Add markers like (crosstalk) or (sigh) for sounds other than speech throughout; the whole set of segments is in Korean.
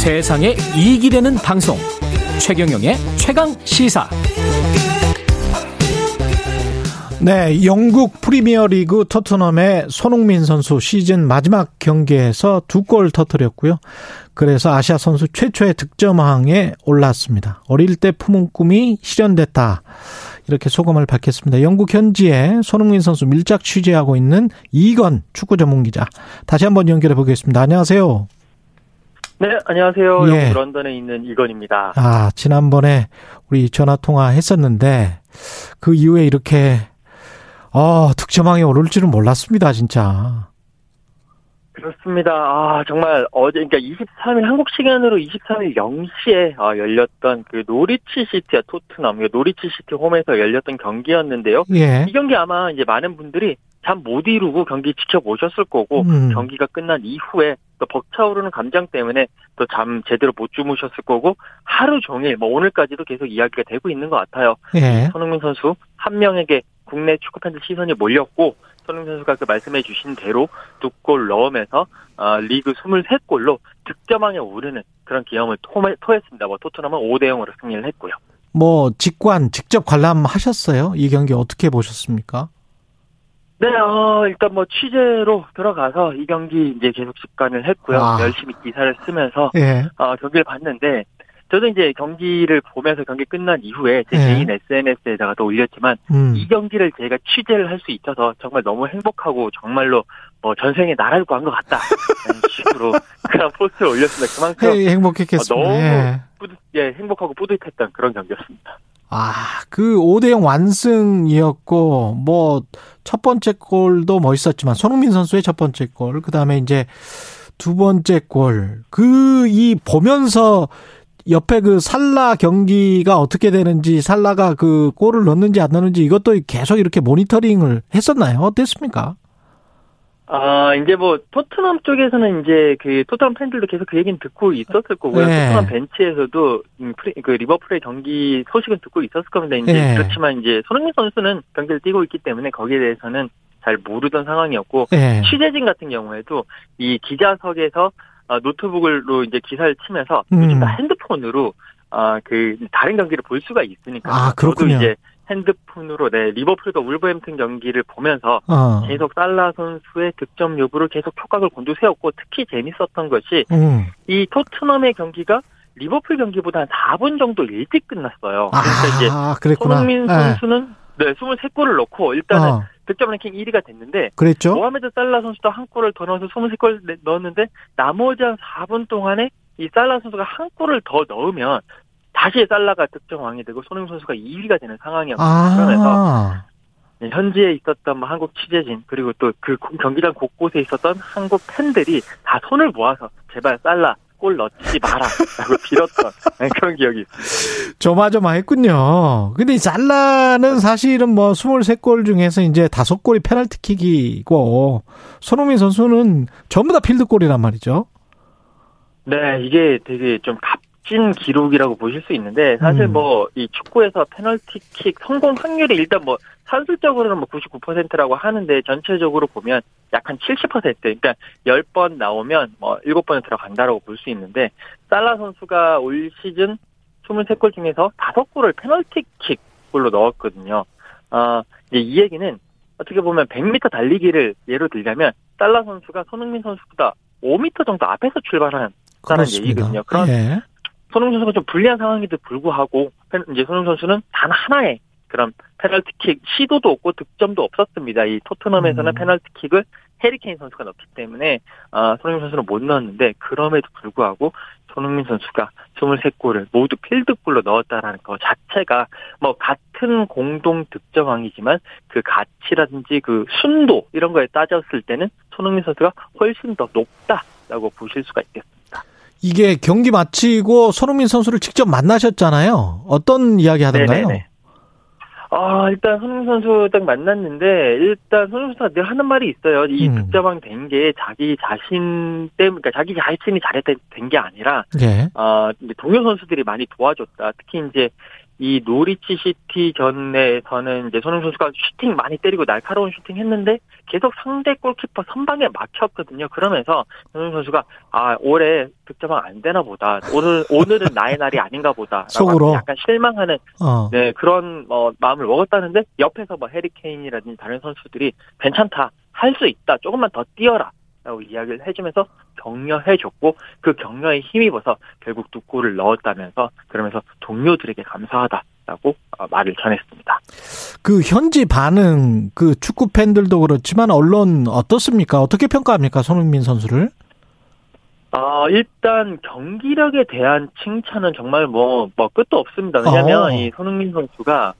세상에 이익이 되는 방송 최경영의 최강 시사 네, 영국 프리미어리그 토트넘의 손흥민 선수 시즌 마지막 경기에서 두 골 터뜨렸고요. 그래서 아시아 선수 최초의 득점왕에 올랐습니다. 어릴 때 품은 꿈이 실현됐다. 이렇게 소감을 밝혔습니다. 영국 현지에 손흥민 선수 밀착 취재하고 있는 이건 축구 전문 기자. 다시 한번 연결해 보겠습니다. 안녕하세요. 네, 안녕하세요. 예. 영국 런던에 있는 이건입니다. 아, 지난번에 우리 전화 통화 했었는데 그 이후에 이렇게 어, 득점왕에 오를 줄은 몰랐습니다, 진짜. 그렇습니다. 아, 정말 어제, 그러니까 23일 한국 시간으로 23일 0시에 아, 열렸던 그 노리치 시티와 토트넘, 노리치 시티 홈에서 열렸던 경기였는데요. 예. 이 경기 아마 이제 많은 분들이 잠 못 이루고 경기 지켜보셨을 거고, 음. 경기가 끝난 이후에 또 벅차오르는 감정 때문에 또 잠 제대로 못 주무셨을 거고, 하루 종일, 뭐 오늘까지도 계속 이야기가 되고 있는 것 같아요. 예. 손흥민 선수 한 명에게 국내 축구 팬들 시선이 몰렸고, 손흥민 선수가 그 말씀해 주신 대로 두 골 넣으면서 어, 리그 23골로 득점왕에 오르는 그런 기염을 토했습니다. 뭐 토트넘은 5대 0으로 승리를 했고요. 뭐 직관 직접 관람하셨어요? 이 경기 어떻게 보셨습니까? 네, 어, 일단 뭐 취재로 들어가서 이 경기 이제 계속 직관을 했고요. 아. 열심히 기사를 쓰면서 예. 어, 경기를 봤는데 저도 이제 경기를 보면서 경기 끝난 이후에 제 네. 개인 SNS에다가 또 올렸지만 음. 이 경기를 제가 취재를 할 수 있어서 정말 너무 행복하고 정말로 뭐 전생에 나라를 구한 것 같다 이런 (laughs) 식으로 그런 포스트를 올렸습니다. 그만큼 네, 행복했겠습니다. 너무 예. 뿌듯, 예, 행복하고 뿌듯했던 그런 경기였습니다. 아, 그 5대0 완승이었고, 뭐, 첫 번째 골도 멋있었지만, 손흥민 선수의 첫 번째 골, 그 다음에 이제 두 번째 골, 그, 이, 보면서 옆에 그 살라 경기가 어떻게 되는지 살라가 그 골을 넣는지 안 넣는지 이것도 계속 이렇게 모니터링을 했었나요? 어땠습니까? 아, 이제 뭐, 토트넘 쪽에서는 이제 그 토트넘 팬들도 계속 그 얘기는 듣고 있었을 거고요. 네. 토트넘 벤치에서도 음, 그 리버풀의 경기 소식은 듣고 있었을 겁니다. 이제 네. 그렇지만 이제 손흥민 선수는 경기를 뛰고 있기 때문에 거기에 대해서는 잘 모르던 상황이었고, 네. 취재진 같은 경우에도 이 기자석에서 어, 노트북으로 이제 기사를 치면서 음. 요즘 다 핸드폰으로 아, 그 다른 경기를 볼 수가 있으니까 아, 그렇군요. 저도 이제 핸드폰으로 네 리버풀과 울버햄튼 경기를 보면서 어. 계속 살라 선수의 득점 여부를 계속 촉각을 곤두세웠고 특히 재밌었던 것이 음. 이 토트넘의 경기가 리버풀 경기보다 한 4분 정도 일찍 끝났어요. 아, 그래서 이제 그랬구나. 손흥민 네. 선수는 네, 23골을 넣고 일단은 어. 득점 랭킹 1위가 됐는데 그랬죠. 모하메드 살라 선수도 한 골을 더 넣어서 23골 넣었는데 나머지 한 4분 동안에 이 살라 선수가 한 골을 더 넣으면 다시 살라가 득점 왕이 되고 손흥민 선수가 2위가 되는 상황이었거든요. 아. 그러면서 현지에 있었던 뭐 한국 취재진 그리고 또 그 경기장 곳곳에 있었던 한국 팬들이 다 손을 모아서 제발 살라 골 넣지 마라. 라고 (laughs) 빌었던 네, 그런 기억이 있습니다. 조마조마했군요. 근데 이 잘라는 사실은 뭐 23골 중에서 이제 5골이 페널티킥이고 손흥민 선수는 전부 다 필드골이란 말이죠. 네, 이게 되게 좀 값진 기록이라고 보실 수 있는데 사실 음. 뭐이 축구에서 페널티킥 성공 확률이 일단 뭐 산술적으로는 뭐 99%라고 하는데 전체적으로 보면 약 한 70% 그러니까 10번 나오면 뭐 7번은 들어간다라고 볼 수 있는데 살라 선수가 올 시즌 23골 중에서 5골을 페널티킥 골로 넣었거든요. 어, 이제 이 얘기는 어떻게 보면 100m 달리기를 예로 들자면 살라 선수가 손흥민 선수보다 5m 정도 앞에서 출발하는 다는 얘기거든요. 그런 예. 손흥민 선수가 좀 불리한 상황에도 불구하고 이제 손흥민 선수는 단 하나의 그런 페널티킥 시도도 없고 득점도 없었습니다. 이 토트넘에서는 음. 페널티킥을 해리케인 선수가 넣기 때문에 어, 손흥민 선수는 못 넣었는데 그럼에도 불구하고 손흥민 선수가 23골을 모두 필드골로 넣었다라는 것 자체가 뭐 같은 공동 득점왕이지만 그 가치라든지 그 순도 이런 거에 따졌을 때는 손흥민 선수가 훨씬 더 높다라고 보실 수가 있겠습니다. 이게 경기 마치고 손흥민 선수를 직접 만나셨잖아요. 어떤 이야기 하던가요? 네네네. 아, 일단 손흥민 선수 딱 만났는데, 일단 손흥민 선수가 늘 하는 말이 있어요. 이 음. 득점왕 된 게 자기 자신 때문에, 그러니까 자기 자신이 잘해서 된 게 아니라, 예. 어, 동료 선수들이 많이 도와줬다. 특히 이제, 이 노리치 시티 전에서는 이제 손흥민 선수가 슈팅 많이 때리고 날카로운 슈팅 했는데 계속 상대 골키퍼 선방에 막혔거든요. 그러면서 손흥민 선수가 아 올해 득점왕 안 되나 보다. 오늘 오늘은 나의 날이 아닌가 보다. 속으로 약간 실망하는 어. 네 그런 어, 마음을 먹었다는데 옆에서 뭐 해리 케인이라든지 다른 선수들이 괜찮다 할 수 있다 조금만 더 뛰어라 라고 이야기를 해주면서 격려해줬고 그 격려에 힘입어서 결국 두 골을 넣었다면서 그러면서 동료들에게 감사하다라고 어, 말을 전했습니다. 그 현지 반응 그 축구 팬들도 그렇지만 언론 어떻습니까? 어떻게 평가합니까 손흥민 선수를? 아, 일단 경기력에 대한 칭찬은 정말 뭐, 뭐 끝도 없습니다. 왜냐면 어. 이 손흥민 선수가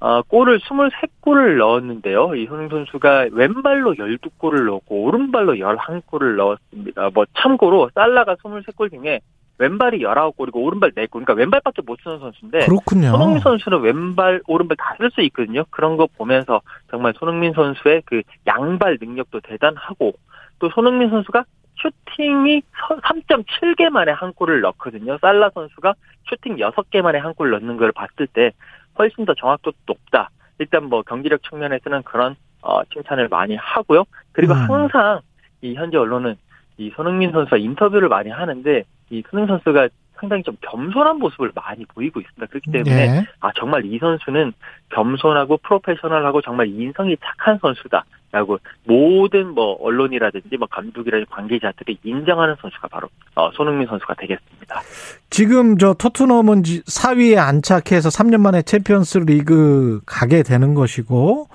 어, 골을 23골을 넣었는데요. 이 손흥민 선수가 왼발로 12골을 넣었고 오른발로 11골을 넣었습니다. 뭐 참고로 살라가 23골 중에 왼발이 19골이고 오른발 4골. 그러니까 왼발밖에 못 쓰는 선수인데 그렇군요. 손흥민 선수는 왼발, 오른발 다 쓸 수 있거든요. 그런 거 보면서 정말 손흥민 선수의 그 양발 능력도 대단하고 또 손흥민 선수가 슈팅이 3.7개 만에 한 골을 넣거든요. 살라 선수가 슈팅 6개 만에 한 골 넣는 걸 봤을 때 훨씬 더 정확도도 높다. 일단 뭐 경기력 측면에서는 그런 어, 칭찬을 많이 하고요. 그리고 음. 항상 이 현재 언론은 이 손흥민 선수와 인터뷰를 많이 하는데 이 손흥민 선수가 상당히 좀 겸손한 모습을 많이 보이고 있습니다. 그렇기 때문에 네. 아 정말 이 선수는 겸손하고 프로페셔널하고 정말 인성이 착한 선수다라고 모든 뭐 언론이라든지 뭐 감독이라든지 관계자들이 인정하는 선수가 바로 어, 손흥민 선수가 되겠습니다. 지금 저 토트넘은 4위에 안착해서 3년 만에 챔피언스 리그 가게 되는 것이고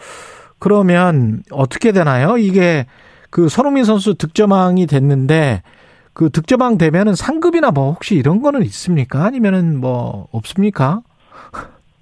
그러면 어떻게 되나요? 이게 그 손흥민 선수 득점왕이 됐는데 그 득점왕 되면은 상급이나 뭐 혹시 이런 거는 있습니까? 아니면은 뭐 없습니까?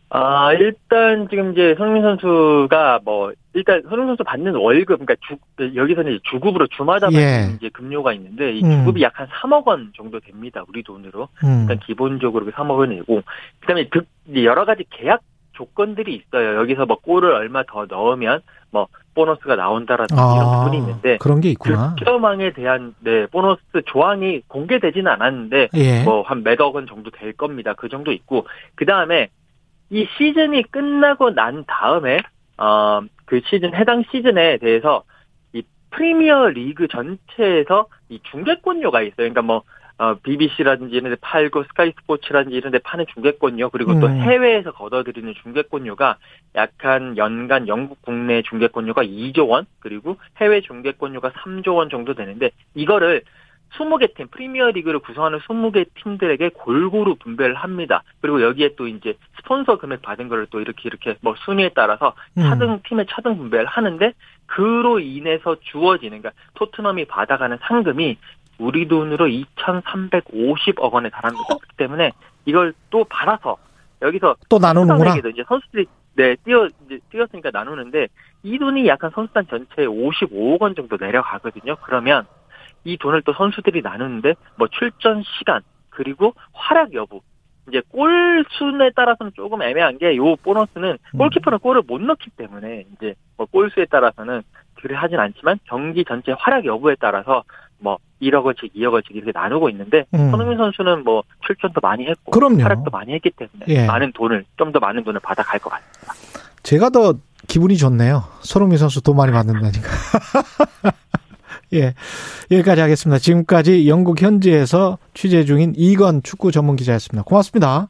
아, 일단 지금 이제 손흥민 선수가 뭐 일단 손흥민 선수 받는 월급 그러니까 주 여기서는 주급으로 주마다 받는 예. 이제 급료가 있는데 이 음. 주급이 음. 약한 3억 원 정도 됩니다. 우리 돈으로. 음. 일단 기본적으로 3억 그 원을 내고 그다음에 득 여러 가지 계약 조건들이 있어요. 여기서 뭐 골을 얼마 더 넣으면 뭐 보너스가 나온다라든지 아, 이런 부분이 있는데 그런 게 있구나. 득점왕에 대한 네 보너스 조항이 공개되지는 않았는데 예. 뭐한 몇억 원 정도 될 겁니다. 그 정도 있고 그 다음에 이 시즌이 끝나고 난 다음에 어 그 시즌 해당 시즌에 대해서 이 프리미어 리그 전체에서 이 중계권료가 있어요. 그러니까 뭐 어, BBC라든지 이런 데 팔고 스카이 스포츠라든지 이런 데 파는 중계권료 그리고 또 음. 해외에서 걷어들이는 중계권료가 약 한 연간 영국 국내 중계권료가 2조 원 그리고 해외 중계권료가 3조 원 정도 되는데 이거를 20개 팀, 프리미어 리그를 구성하는 20개 팀들에게 골고루 분배를 합니다. 그리고 여기에 또 이제 스폰서 금액 받은 거를 또 이렇게 이렇게 뭐 순위에 따라서 음. 차등, 팀의 차등 분배를 하는데 그로 인해서 주어지는, 그러니까 토트넘이 받아가는 상금이 우리 돈으로 2,350억 원에 달합니다. 그렇기 때문에 이걸 또 받아서 여기서 또 나누는구나. 이제 선수들이 네 뛰어 이제 뛰었으니까 나누는데 이 돈이 약간 선수단 전체에 55억 원 정도 내려가거든요. 그러면 이 돈을 또 선수들이 나누는데 뭐 출전 시간 그리고 활약 여부 이제 골 수에 따라서는 조금 애매한 게 요 보너스는 음. 골키퍼는 골을 못 넣기 때문에 이제 뭐 골 수에 따라서는 그래 하진 않지만 경기 전체 활약 여부에 따라서 뭐 1억 원씩 2억 원씩 이렇게 나누고 있는데 음. 손흥민 선수는 뭐 출전도 많이 했고 그럼요. 활약도 많이 했기 때문에 예. 많은 돈을 좀 더 많은 돈을 받아갈 것 같습니다. 제가 더 기분이 좋네요. 손흥민 선수 돈 많이 받는다니까. (laughs) 예. 여기까지 하겠습니다. 지금까지 영국 현지에서 취재 중인 이건 축구 전문 기자였습니다. 고맙습니다.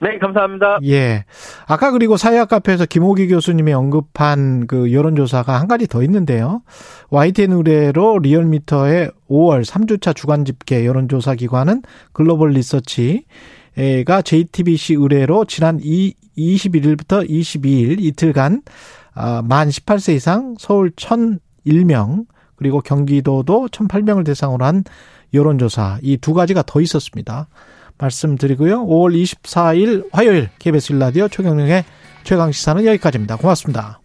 네, 감사합니다. 예. 아까 그리고 사회학 카페에서 김호기 교수님이 언급한 그 여론조사가 한 가지 더 있는데요. YTN 의뢰로 리얼미터의 5월 3주차 주간 집계 여론조사 기관은 글로벌 리서치가 JTBC 의뢰로 지난 21일부터 22일 이틀간 아, 만 18세 이상 서울 1001명 그리고 경기도도 1008명을 대상으로 한 여론조사 이 두 가지가 더 있었습니다. 말씀드리고요. 5월 24일 화요일 KBS 일라디오 최경영의 최강시사는 여기까지입니다. 고맙습니다.